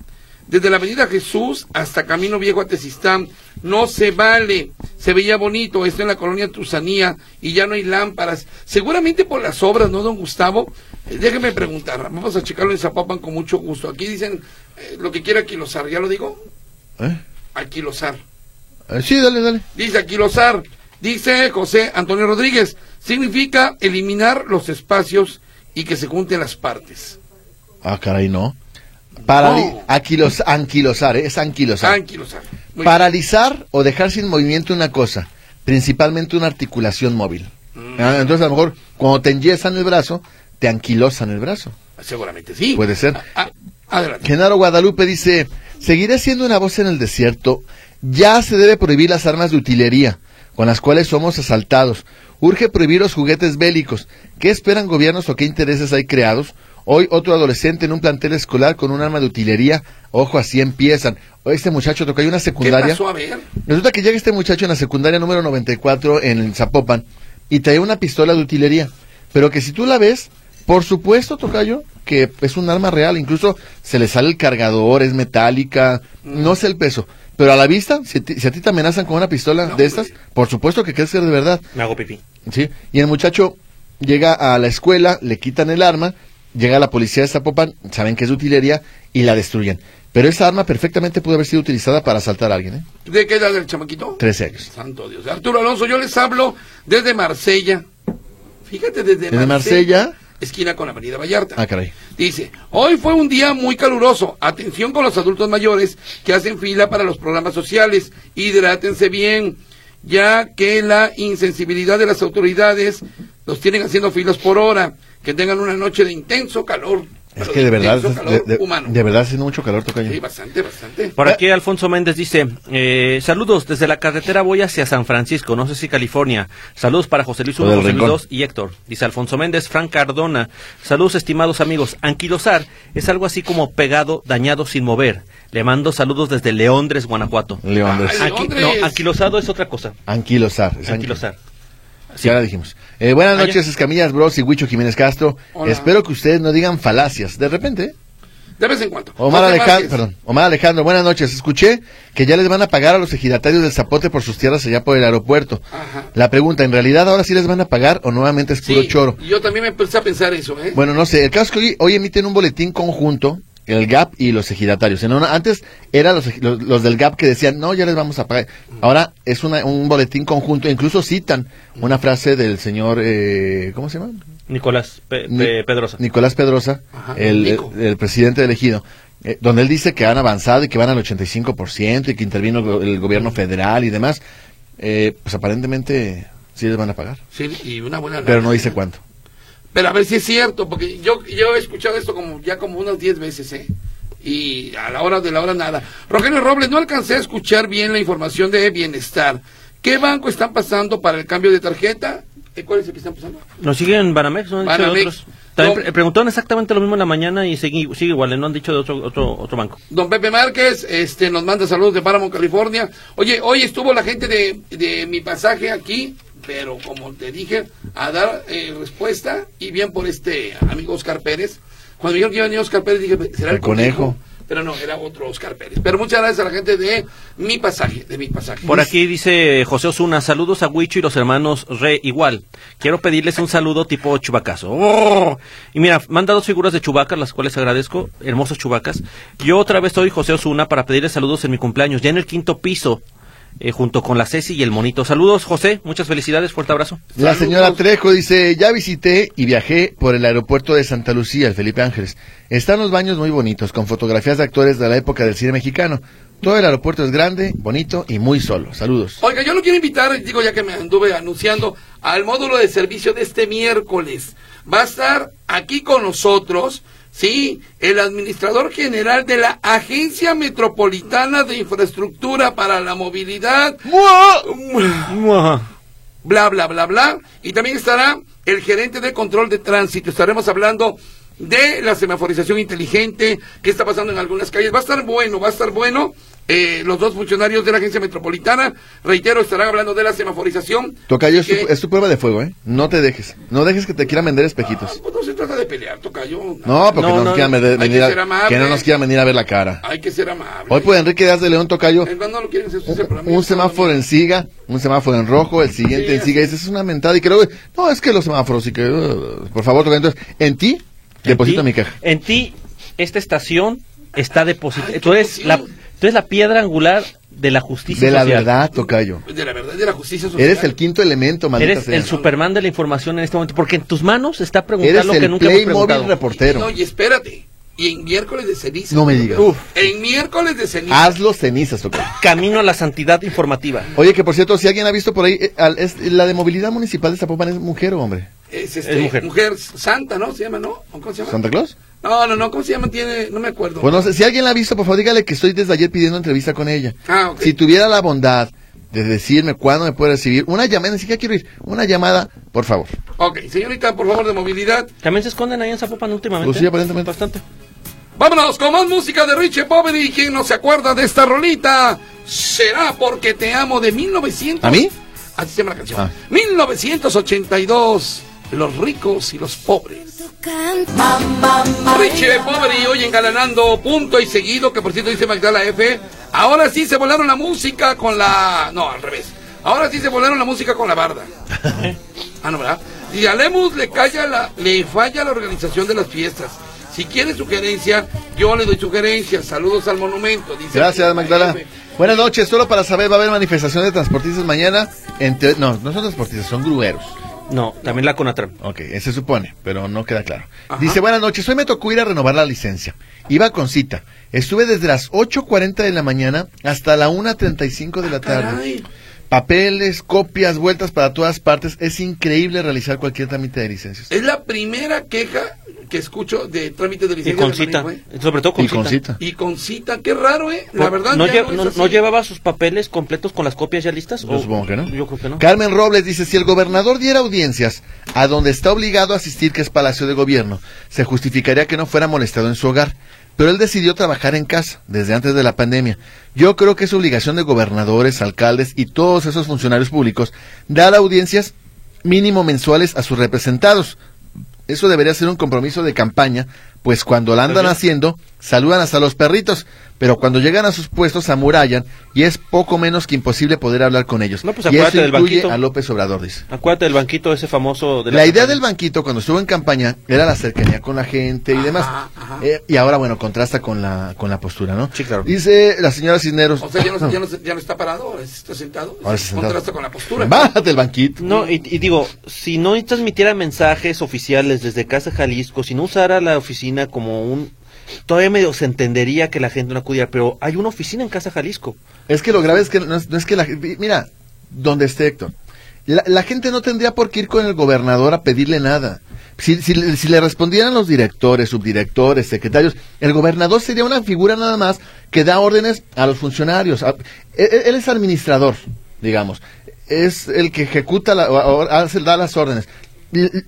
desde la Avenida Jesús hasta Camino Viejo a Tezistán. No se vale, se veía bonito, esto en la colonia Tusanía y ya no hay lámparas. Seguramente por las obras, ¿no, don Gustavo? Eh, déjeme preguntar, vamos a checarlo en Zapopan con mucho gusto. Aquí dicen eh, lo que quiera Aquilosar, ¿ya lo digo? ¿Eh? Aquilosar. Eh, sí, dale, dale. Dice Aquilosar, dice José Antonio Rodríguez, significa eliminar los espacios y que se junten las partes. Ah, caray, no. Parali No. aquilos- anquilosar, ¿eh? es anquilosar. Anquilosar. Paralizar o dejar sin movimiento una cosa, principalmente una articulación móvil. Mm. Ah, Entonces, a lo mejor, cuando te enyesan el brazo, te anquilosan el brazo. Seguramente sí. Puede ser. Ah, ah, adelante. Genaro Guadalupe dice, seguiré siendo una voz en el desierto. Ya se debe prohibir las armas de utilería, con las cuales somos asaltados. Urge prohibir los juguetes bélicos. ¿Qué esperan gobiernos o qué intereses hay creados? Hoy otro adolescente en un plantel escolar con un arma de utilería. Ojo, así empiezan. O este muchacho toca una ¿Qué secundaria. pasó? A ver. Resulta que llega este muchacho en la secundaria número 94 en Zapopan y trae una pistola de utilería. Pero que si tú la ves, por supuesto, Tocayo, que es un arma real. Incluso se le sale el cargador, es metálica, no sé el peso. Pero a la vista, si, a ti- si a ti te amenazan con una pistola No, de estas, hombre. por supuesto que crees que es de verdad. Me hago pipí. ¿sí? Y el muchacho llega a la escuela, le quitan el arma, llega la policía de Zapopan, saben que es de utilería y la destruyen. Pero esa arma perfectamente pudo haber sido utilizada para asaltar a alguien, ¿eh? ¿De qué edad el chamaquito? 13 años. Santo Dios. Arturo Alonso, yo les hablo desde Marsella. Fíjate, desde, ¿Desde Marsella? Esquina con Avenida Vallarta. Ah, caray. Dice, hoy fue un día muy caluroso. Atención con los adultos mayores que hacen fila para los programas sociales. Hidrátense bien, ya que la insensibilidad de las autoridades los tienen haciendo filas por hora. Que tengan una noche de intenso calor. Es que de verdad, intenso de, calor de- humano. de verdad haciendo mucho calor, Tocayo. Sí, bastante, bastante. Por aquí Alfonso Méndez dice, eh, saludos, desde la carretera voy hacia San Francisco, no sé si California. Saludos para José Luis O 1, del José Luis Rincón. 2 y Héctor. Dice Alfonso Méndez, Frank Cardona. Saludos estimados amigos. Anquilosar es algo así como pegado, dañado sin mover. Le mando saludos desde Leondres, Guanajuato. León, Ay, Anqui- Leondres. no, anquilosado es otra cosa. Anquilosar. es Anquilosar. Sí, ahora dijimos. Eh, buenas Ah, ya. noches, Escamillas Bros y Huicho Jiménez Castro. Hola. Espero que ustedes no digan falacias. De repente, ¿eh? De vez en cuando. Omar Alejandro, perdón, Omar Alejandro, buenas noches. Escuché que ya les van a pagar a los ejidatarios del Zapote por sus tierras allá por el aeropuerto. Ajá. La pregunta, ¿en realidad ahora sí les van a pagar o nuevamente es puro Sí, choro? Yo también me empecé a pensar eso, ¿eh? Bueno, no sé, el caso es que hoy, hoy emiten un boletín conjunto, el GAP y los ejidatarios. En una- antes eran los, los, los del GAP que decían, no, ya les vamos a pagar. Ahora es una- un boletín conjunto, incluso citan una frase del señor, eh, ¿cómo se llama? Nicolás Pe- Pedrosa. Nicolás Pedrosa, Ajá, el, Nico. el- el presidente elegido, eh, donde él dice que han avanzado y que van al 85% y que intervino el, go- el gobierno federal y demás. Eh, pues aparentemente sí les van a pagar, Sí, y una buena pero no dice cuánto. Pero a ver si es cierto, porque yo, yo he escuchado esto como ya como unas 10 veces, ¿eh? Y a la hora de la hora nada. Rogelio Robles, no alcancé a escuchar bien la información de bienestar. ¿Qué banco están pasando para el cambio de tarjeta? ¿Eh, ¿Cuál es el que están pasando? Nos siguen Banamex, no han dicho de Banamex. otros. También No. pre- preguntaron exactamente lo mismo en la mañana y sigue, sigue igual, ¿eh? no han dicho de otro, otro, otro banco. Don Pepe Márquez este, nos manda saludos de Paramount, California. Oye, hoy estuvo la gente de, de mi pasaje aquí, pero como te dije, a dar eh, respuesta, y bien por este amigo Oscar Pérez. Cuando dijeron que iba a venir Oscar Pérez, dije, ¿será el, El conejo. conejo? Pero no, era otro Oscar Pérez. Pero muchas gracias a la gente de mi pasaje, de mi pasaje. Por aquí dice José Osuna, saludos a Huicho y los hermanos Re igual. Quiero pedirles un saludo tipo chubacazo. ¡Oh! Y mira, manda dos figuras de chubacas, las cuales agradezco, hermosos chubacas. Yo otra vez soy José Osuna para pedirles saludos en mi cumpleaños, ya en el quinto piso, eh, junto con la Ceci y el monito. Saludos, José, muchas felicidades, fuerte abrazo. La Saludos. señora Trejo dice, ya visité y viajé por el aeropuerto de Santa Lucía, el Felipe Ángeles. Están los baños muy bonitos, con fotografías de actores de la época del cine mexicano. Todo el aeropuerto es grande, bonito y muy solo. Saludos. Oiga, yo lo quiero invitar, digo ya que me anduve anunciando, al módulo de servicio de este miércoles. Va a estar aquí con nosotros, sí, el administrador general de la Agencia Metropolitana de Infraestructura para la Movilidad, bla, bla, bla, bla. Y también estará el gerente de control de tránsito. Estaremos hablando de la semaforización inteligente, qué está pasando en algunas calles. Va a estar bueno, va a estar bueno. Eh, los dos funcionarios de la agencia metropolitana, reitero, estarán hablando de la semaforización. Tocayo, es tu, Que- es tu prueba de fuego, ¿eh? No te dejes. No dejes que te quieran vender Ah, espejitos. pues no se trata de pelear, Tocayo. No, porque No, no, nos no, quieran no. vender- Hay que venir a- ser amable. que no nos quieran venir a ver la cara. Hay que ser amable. Hoy por Enrique Díaz de León Tocayo, no lo quieren un semáforo en siga, un semáforo en rojo, el siguiente Sí, en siga, y dices, es una mentada y que luego, no, es que los semáforos y que, uh, por favor, Tocayo, entonces, en ti, deposito En mi ti- queja. En ti, esta estación está depositada. Tú eres la, emoción. tú eres la piedra angular de la justicia De la social. verdad, Tocayo. De la verdad, de la justicia social. Eres el quinto elemento, maldita Eres sea. el Superman de la información en este momento, porque en tus manos está preguntar Eres lo que el nunca hemos Playmobil preguntado. reportero. No, y espérate. Y en miércoles de ceniza. No me digas. Uf. En miércoles de ceniza. Hazlo cenizas, Tocayo. Camino a la santidad informativa. Oye, que por cierto, si alguien ha visto por ahí, eh, al- es- la de movilidad municipal de Zapopan es mujer o hombre. Es, este, Es mujer. mujer. santa, ¿no? ¿Se llama, no? ¿O ¿Cómo se llama? ¿Santa Claus? No, no, no, ¿cómo se llama? Tiene, no me acuerdo. No sé, si alguien la ha visto, por favor, dígale que estoy desde ayer pidiendo entrevista con ella. Ah, ok. Si tuviera la bondad de decirme cuándo me puede recibir una llamada, ni siquiera quiero ir, una llamada, por favor. Ok, señorita, por favor, de movilidad. También se esconden ahí en Zapopan últimamente. Pues sí, aparentemente. Bastante. Vámonos con más música de Richie Poveri. ¿Quién no se acuerda de esta rolita? Será porque te amo de 1900. ¿A mí? Así se llama la canción. Ah. 1982. Los ricos y los pobres. Richie Poveri hoy engalanando punto y seguido, que por cierto dice Magdala F. Ahora sí se volaron la música con la. No, al revés. Ahora sí se volaron la música con la barda. ah, no, ¿verdad? Y a Lemus le, calla la, le falla la organización de las fiestas. Si quiere sugerencia, yo le doy sugerencias. Saludos al monumento. Dice Gracias, Magdala. F. Buenas noches, solo para saber, va a haber manifestación de transportistas mañana. Entre, no, no son transportistas, son grueros. No, también la Conatran. Ok, se supone, pero no queda claro. Ajá. Dice, buenas noches, hoy me tocó ir a renovar la licencia. Iba con cita. Estuve desde las 8.40 de la mañana hasta la 1.35 de la tarde. Caray. Papeles, copias, vueltas para todas partes. Es increíble realizar cualquier trámite de licencias. Es la primera queja que escucho de trámite de Y licencia. con cita. manejo, ¿eh? Sobre todo con Y con cita. Y con cita, qué raro, ¿eh? La verdad, ¿No, lle- llevaba sus papeles completos con las copias ya listas? Yo ¿O- supongo que no. Yo creo que no. Carmen Robles dice, si el gobernador diera audiencias a donde está obligado a asistir, que es Palacio de Gobierno, se justificaría que no fuera molestado en su hogar. Pero él decidió trabajar en casa desde antes de la pandemia. Yo creo que es obligación de gobernadores, alcaldes y todos esos funcionarios públicos dar audiencias mínimo mensuales a sus representados. Eso debería ser un compromiso de campaña pues cuando la andan haciendo, saludan hasta los perritos, pero cuando llegan a sus puestos se amurallan y es poco menos que imposible poder hablar con ellos. No, pues y acuérdate eso del incluye banquito. a López Obrador, dice. Acuérdate del banquito ese famoso de La idea del banquito cuando estuvo en campaña era la cercanía con la gente y demás. Eh, y ahora, bueno, contrasta con la, con la postura, ¿no? Sí, claro. Dice la señora Cisneros. O sea, ya no, ya no, ya no está parado, está sentado. Ahora está sentado. Contrasta con la postura. Bájate del banquito. No, y, y digo, si no transmitiera mensajes oficiales desde Casa Jalisco, si no usara la oficina como un... Todavía medio se entendería que la gente no acudiera, pero hay una oficina en Casa Jalisco. Es que lo grave es que no es, que la mira, donde esté Héctor, la, la gente no tendría por qué ir con el gobernador a pedirle nada. Si, si, le- si le respondieran los directores, subdirectores, secretarios, el gobernador sería una figura nada más que da órdenes a los funcionarios. A- él, él es administrador, digamos. Es el que ejecuta, la, da las órdenes.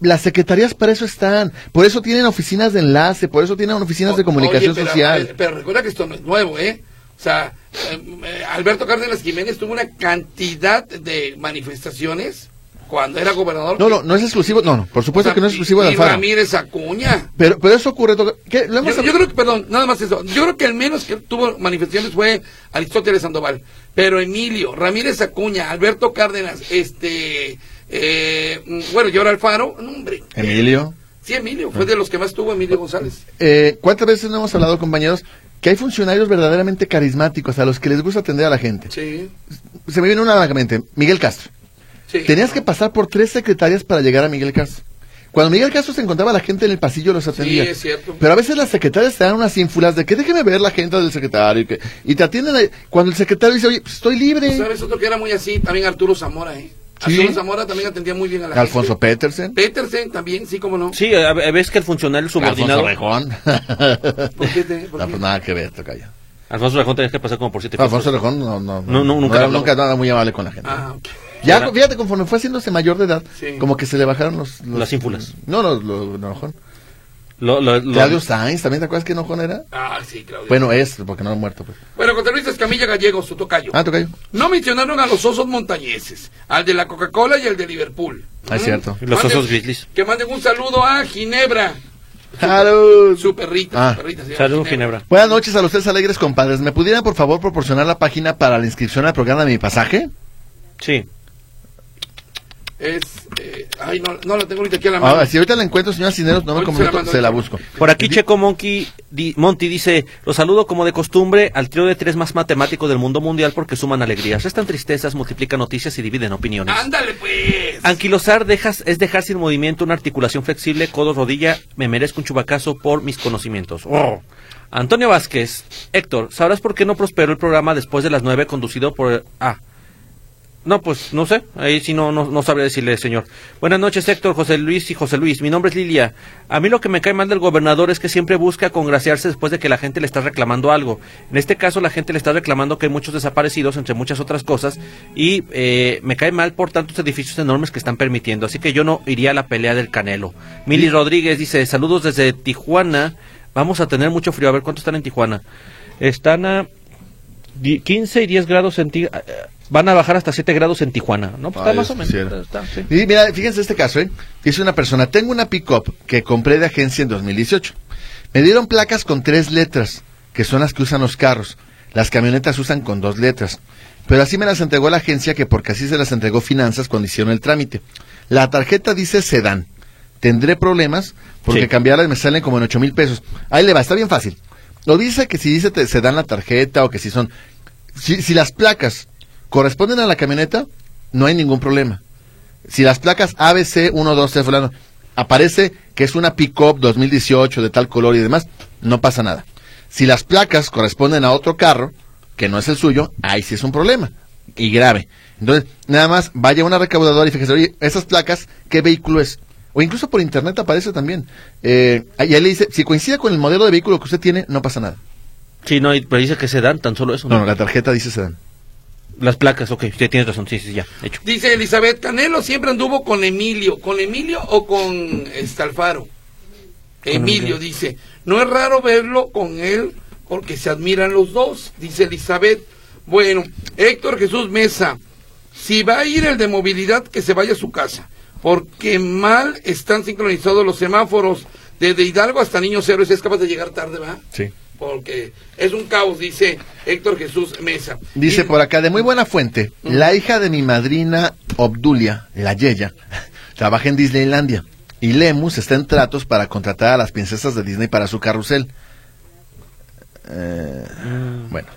Las secretarías para eso están, por eso tienen oficinas de enlace, por eso tienen oficinas de comunicación oye, pero, social. Pero, recuerda que esto no es nuevo, ¿eh? O sea, eh, eh, Alberto Cárdenas Jiménez tuvo una cantidad de manifestaciones cuando era gobernador. No, no, no es exclusivo, no, no, por supuesto O sea, que no es exclusivo de y Alfaro. Ramírez Acuña. Pero, pero eso ocurre. ¿qué? Lo hemos Yo, yo creo que, perdón, nada más eso. Yo creo que el menos que tuvo manifestaciones fue Aristóteles Sandoval. Pero Emilio, Ramírez Acuña, Alberto Cárdenas, este, eh, bueno, ahora Alfaro, hombre. Emilio. Sí, Emilio, fue de los que más tuvo Emilio González. Eh, ¿Cuántas veces no hemos hablado, compañeros, que hay funcionarios verdaderamente carismáticos a los que les gusta atender a la gente? Sí, Se me viene una a la mente. Miguel Castro. sí. Tenías que pasar por tres secretarias para llegar a Miguel Castro. Cuando Miguel Castro se encontraba la gente en el pasillo los atendía. Sí, es cierto. Pero a veces las secretarias te dan unas ínfulas de que déjeme ver la agenda del secretario y, que- y te atienden cuando el secretario dice, oye, pues estoy libre. ¿Sabes otro que era muy así? También Arturo Zamora, ¿eh? Sí. Zamora también atendía muy bien a la Alfonso gente. Petersen. Petersen también, sí, cómo no. Sí, a- a- ves que el funcionario subordinado... Alfonso Rejón. ¿Por qué te- por no, qué? pues nada que ver, tocayo. Alfonso Rejón tenía que pasar como por siete Alfonso. Rejón no, no, No, no, nunca era- nunca nada muy amable con la gente. Ah, ok. Ya, fíjate, conforme fue haciéndose mayor de edad, Sí. como que se le bajaron los... los- Las ínfulas. No, los, los, los enojón. Lo- lo- lo- Claudio Sainz, ¿también te acuerdas que enojón era? Ah, sí, Claudio. Bueno, es, porque no ha muerto. Pues. Bueno, José Luis Escamilla Gallego, su tocayo. Ah, tocayo. No mencionaron a los osos montañeses, al de la Coca-Cola y al de Liverpool. Ah, es Mm. cierto. Los Manden- osos grizzlies. Que manden un saludo a Ginebra, ¡Salud! su perrita. Ah. su perrita Salud, Ginebra. Buenas noches a los tres alegres compadres. ¿Me pudieran, por favor, proporcionar la página para la inscripción al programa de mi pasaje? Sí. Es, eh, ay, no, no la tengo ahorita aquí a la mano. Ahora, si ahorita la encuentro, señora Cineros, no me Ahorita se la comento, se la busco. Por aquí Checo Monkey, di- Monty dice, los saludo como de costumbre al trío de tres más matemáticos del mundo mundial porque suman alegrías, restan tristezas, multiplican noticias y dividen opiniones. Ándale, pues. Anquilosar dejas, es dejar sin movimiento una articulación flexible, codo, rodilla, me merezco un chubacazo por mis conocimientos. Oh. Antonio Vázquez, Héctor, ¿sabrás por qué no prosperó el programa después de las nueve conducido por... Ah, no, pues no sé, ahí sí no, no, no sabré decirle, señor. Buenas noches, Héctor, José Luis y José Luis. Mi nombre es Lilia. A mí lo que me cae mal del gobernador es que siempre busca congraciarse después de que la gente le está reclamando algo. En este caso, la gente le está reclamando que hay muchos desaparecidos, entre muchas otras cosas, y eh, me cae mal por tantos edificios enormes que están permitiendo. Así que yo no iría a la pelea del Canelo. Mili Rodríguez dice, saludos desde Tijuana. Vamos a tener mucho frío. A ver, ¿cuánto están en Tijuana? Están a 15 y 10 grados centígrados. Van a bajar hasta 7 grados en Tijuana, ¿no? Pues está Ay, más o menos. está- sí. Y mira, fíjense este caso, ¿eh? Dice una persona, tengo una pick-up que compré de agencia en 2018. Me dieron placas con tres letras, que son las que usan los carros. Las camionetas usan con dos letras. Pero así me las entregó la agencia, que porque así se las entregó Finanzas cuando hicieron el trámite. La tarjeta dice sedán. Tendré problemas porque Sí. cambiarlas me salen como en ocho mil pesos. Ahí le va, está bien fácil. Lo dice que si dice se dan la tarjeta o que si son... Si, si las placas corresponden a la camioneta, no hay ningún problema. Si las placas ABC 123 fulano aparece que es una pick-up 2018 de tal color y demás, no pasa nada. Si las placas corresponden a otro carro, que no es el suyo, ahí sí es un problema. Y grave. Entonces, nada más vaya a una recaudadora y fíjese, oye, esas placas, ¿qué vehículo es? O incluso por internet aparece también. Eh, y ahí le dice, si coincide con el modelo de vehículo que usted tiene, no pasa nada. Sí, no, y- pero dice que se dan tan solo eso. No, la tarjeta dice sedán. Las placas, ok, usted tiene razón, sí, sí, ya, hecho. Dice Elizabeth, Canelo siempre anduvo con Emilio. ¿Con Emilio o con Alfaro? Emilio Emilio. dice, no es raro verlo con él porque se admiran los dos, dice Elizabeth. Bueno, Héctor Jesús Mesa, si va a ir el de movilidad, que se vaya a su casa, porque mal están sincronizados los semáforos. Desde Hidalgo hasta Niños Héroes es capaz de llegar tarde, ¿va? Sí. Porque es un caos, dice Héctor Jesús Mesa. Dice Y- por acá, de muy buena fuente, la hija de mi madrina Obdulia, la Yeya, trabaja en Disneylandia y Lemus está en tratos para contratar a las princesas de Disney para su carrusel. Eh, Bueno.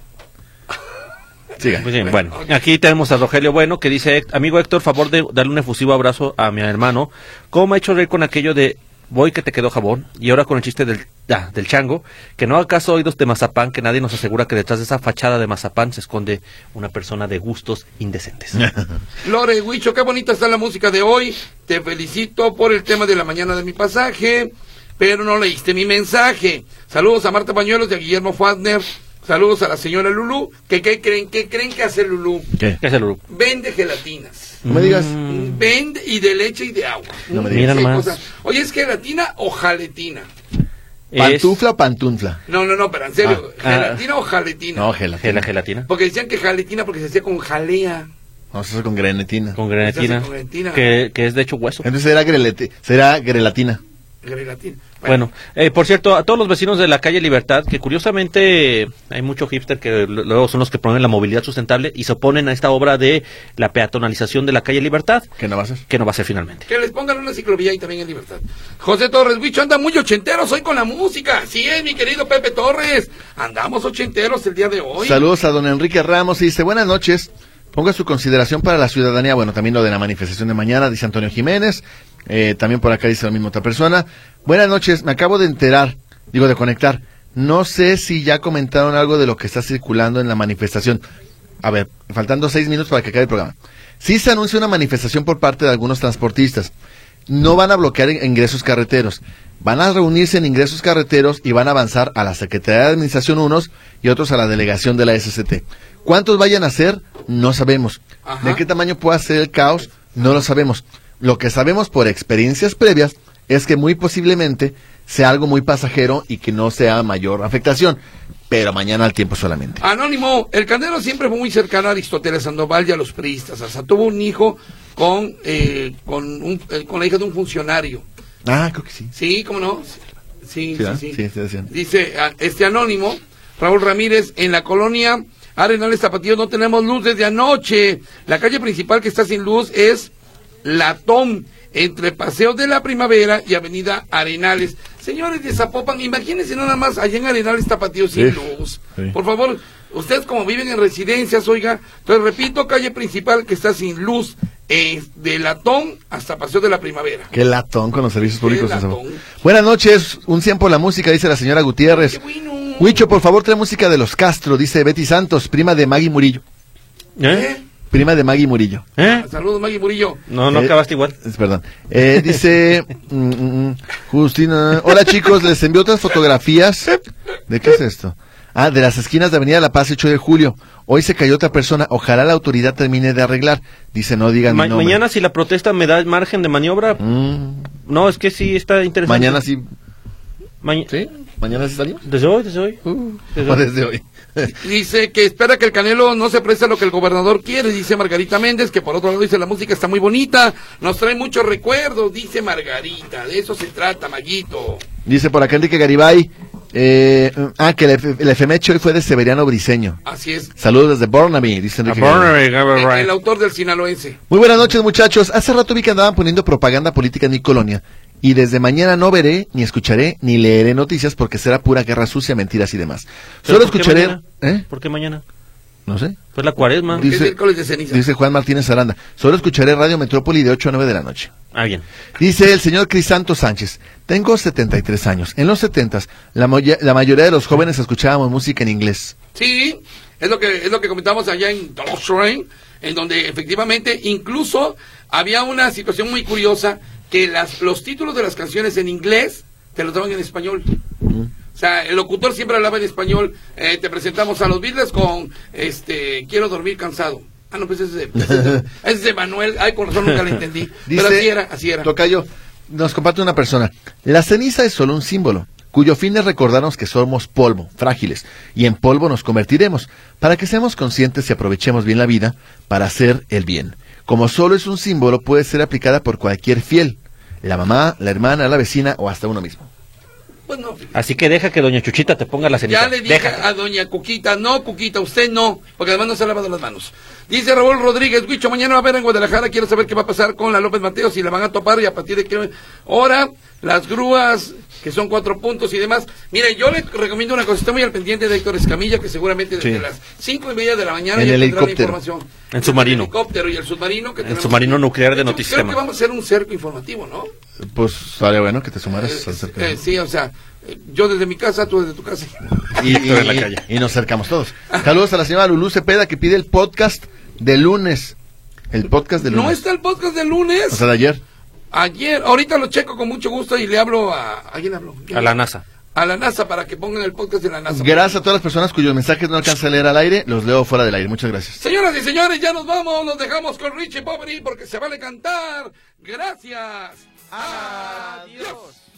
Siga. Pues bien, bueno, aquí tenemos a Rogelio Bueno que dice, amigo Héctor, favor de darle un efusivo abrazo a mi hermano. ¿Cómo me ha hecho reír con aquello de voy que te quedó jabón? Y ahora con el chiste del, ah, del chango, que no haga caso oídos de mazapán, que nadie nos asegura que detrás de esa fachada de mazapán se esconde una persona de gustos indecentes. Lore Huicho, qué bonita está la música de hoy. Te felicito por el tema de la mañana de mi pasaje, pero no leíste mi mensaje. Saludos a Marta Pañuelos y a Guillermo Fadner. Saludos a la señora Lulú. ¿Qué, qué creen, qué creen que hace Lulú? ¿Qué? ¿Qué es el Uru? Vende gelatinas. No me digas. Vende y de leche y de agua. No me Mira Qué nomás. cosa. Oye, ¿es gelatina o jaletina? Es- ¿Pantufla o pantunfla? No, no, no, pero en serio, Ah, ah. ¿gelatina o jaletina? No, ¿Qué gelatina. gelatina? Porque decían que jaletina porque se hacía con jalea. Vamos a hacer con grenetina. Con grenetina. con grenetina. Que, que es de hecho hueso. Entonces será, grelete, será grelatina. Bueno, eh, por cierto, a todos los vecinos de la calle Libertad, que curiosamente hay mucho hipster que luego son los que promueven la movilidad sustentable y se oponen a esta obra de la peatonalización de la calle Libertad, ¿Qué no va a ser? que no va a ser finalmente. Que les pongan una ciclovía y también en libertad. José Torres, bicho, anda muy ochenteros hoy con la música. Sí es, mi querido Pepe Torres. Andamos ochenteros el día de hoy. Saludos a don Enrique Ramos y dice, buenas noches, ponga su consideración para la ciudadanía, bueno, también lo de la manifestación de mañana, dice Antonio Jiménez, eh, también por acá dice la misma otra persona. Buenas noches, me acabo de enterar, digo de conectar, no sé si ya comentaron algo de lo que está circulando en la manifestación. A ver, faltando seis minutos para que acabe el programa. Sí se anuncia una manifestación por parte de algunos transportistas. No van a bloquear in- ingresos carreteros. Van a reunirse en ingresos carreteros y van a avanzar a la Secretaría de Administración unos y otros a la delegación de la SCT. ¿Cuántos vayan a ser? No sabemos. Ajá. ¿De qué tamaño pueda ser el caos? No lo sabemos. Lo que sabemos por experiencias previas es que muy posiblemente sea algo muy pasajero y que no sea mayor afectación. Pero mañana al tiempo solamente. Anónimo, el Candelo siempre fue muy cercano a Aristóteles Sandoval y a los priistas. Hasta tuvo un hijo con, eh, con, un- eh, con la hija de un funcionario. Ah, creo que sí. Sí, ¿cómo no? Sí, sí, sí. Sí. Dice ah, este anónimo, Raúl Ramírez, en la colonia Arenales Tapatío no tenemos luz desde anoche. La calle principal que está sin luz es Latón, entre Paseo de la Primavera y Avenida Arenales. Señores de Zapopan, imagínense nada más allá en Arenales Tapatío sin Sí, luz. sí. Por favor, ustedes como viven en residencias, oiga, entonces repito, calle principal que está sin luz, eh, de Latón hasta Paseo de la Primavera. Qué latón con los servicios públicos. Buenas noches, un 100 por la música, dice la señora Gutiérrez. ¡Qué bueno! Huicho, por favor, trae música de los Castro, dice Betty Santos, prima de Maggie Murillo. ¿Eh? ¿Eh? Prima de Maggie Murillo. ¿Eh? Saludos, Maggie Murillo. No, no Eh, acabaste igual. Perdón. Eh, dice mm, mm, mm, Justina. Hola chicos, les envío otras fotografías. ¿De qué es esto? Ah, de las esquinas de Avenida La Paz, 8 de julio. Hoy se cayó otra persona. Ojalá la autoridad termine de arreglar. Dice, no digan Ma- mi nombre. mañana si la protesta me da margen de maniobra, Mm, no, es que sí está interesante. mañana sí. Maña- ¿Sí? ¿Mañana sí salimos? Desde hoy, desde hoy. Uh, Desde o hoy. desde hoy. Dice que espera que el Canelo no se preste a lo que el gobernador quiere, dice Margarita Méndez, que por otro lado dice la música está muy bonita, nos trae muchos recuerdos, dice Margarita, de eso se trata, Maguito. Dice por acá Enrique Garibay. Eh, ah, que el, el FMH hoy fue de Severiano Briseño. Así es. Saludos desde Burnaby, dice A Enrique. Burner, El, el autor del sinaloense. Muy buenas noches, muchachos. Hace rato vi que andaban poniendo propaganda política en mi colonia. Y desde mañana no veré, ni escucharé, ni leeré noticias porque será pura guerra sucia, mentiras y demás. ¿Pero Solo por escucharé. ¿Eh? ¿Por qué mañana? No sé. Pues la cuaresma. Dice- es miércoles de ceniza. Dice Juan Martínez Aranda. Solo escucharé Radio Metrópoli de 8 a 9 de la noche. Ah, bien. Dice el señor Crisanto Sánchez. Tengo 73 años. En los 70 la, mayoría de los jóvenes escuchábamos música en inglés. Sí, es lo que es lo que comentamos allá en Rain, en donde efectivamente incluso había una situación muy curiosa que las, los títulos de las canciones en inglés te los daban en español. O sea, el locutor siempre hablaba en español. eh, te presentamos a los Beatles con este Quiero dormir cansado. Ah, no, pues ese es de, Manuel. Ay, con razón nunca lo entendí. Dice, Pero así era, así era. Tocayo, nos comparte una persona. La ceniza es solo un símbolo, cuyo fin es recordarnos que somos polvo, frágiles, y en polvo nos convertiremos, para que seamos conscientes y aprovechemos bien la vida para hacer el bien. Como solo es un símbolo, puede ser aplicada por cualquier fiel, la mamá, la hermana, la vecina o hasta uno mismo. Pues no. Así que deja que doña Chuchita te ponga la cenita. Ya le dije a doña Cuquita, no, Cuquita, usted no, porque además no se ha lavado las manos. Dice Raúl Rodríguez, Huicho, mañana va a haber en Guadalajara, quiero saber qué va a pasar con la López Mateo, si la van a topar y a partir de qué hora, las grúas, que son cuatro puntos y demás. Mire, yo le recomiendo una cosa, estoy muy al pendiente de Héctor Escamilla, que seguramente desde Sí. las cinco y media de la mañana En ya el tendrá la helicóptero. información. En submarino. El helicóptero y el submarino. Que El submarino nuclear de Notisistema. Creo que vamos a hacer un cerco informativo, ¿no? Pues sería bueno que te sumaras Eh, al cerca. eh, sí, o sea, eh, yo desde mi casa, tú desde tu casa. y, y- en la calle. y nos acercamos todos. Saludos a la señora Lulú Cepeda que pide el podcast de lunes. El podcast de lunes. ¿No está el podcast del lunes? O sea, de ayer. Ayer, ahorita lo checo con mucho gusto y le hablo a... ¿A quién hablo? A la NASA. A la NASA para que pongan el podcast de la NASA. Gracias a todas las personas cuyos mensajes no alcanza a leer al aire. Los leo fuera del aire. Muchas gracias. Señoras y señores, ya nos vamos, nos dejamos con Richie Poveri porque se vale cantar. Gracias. Adiós.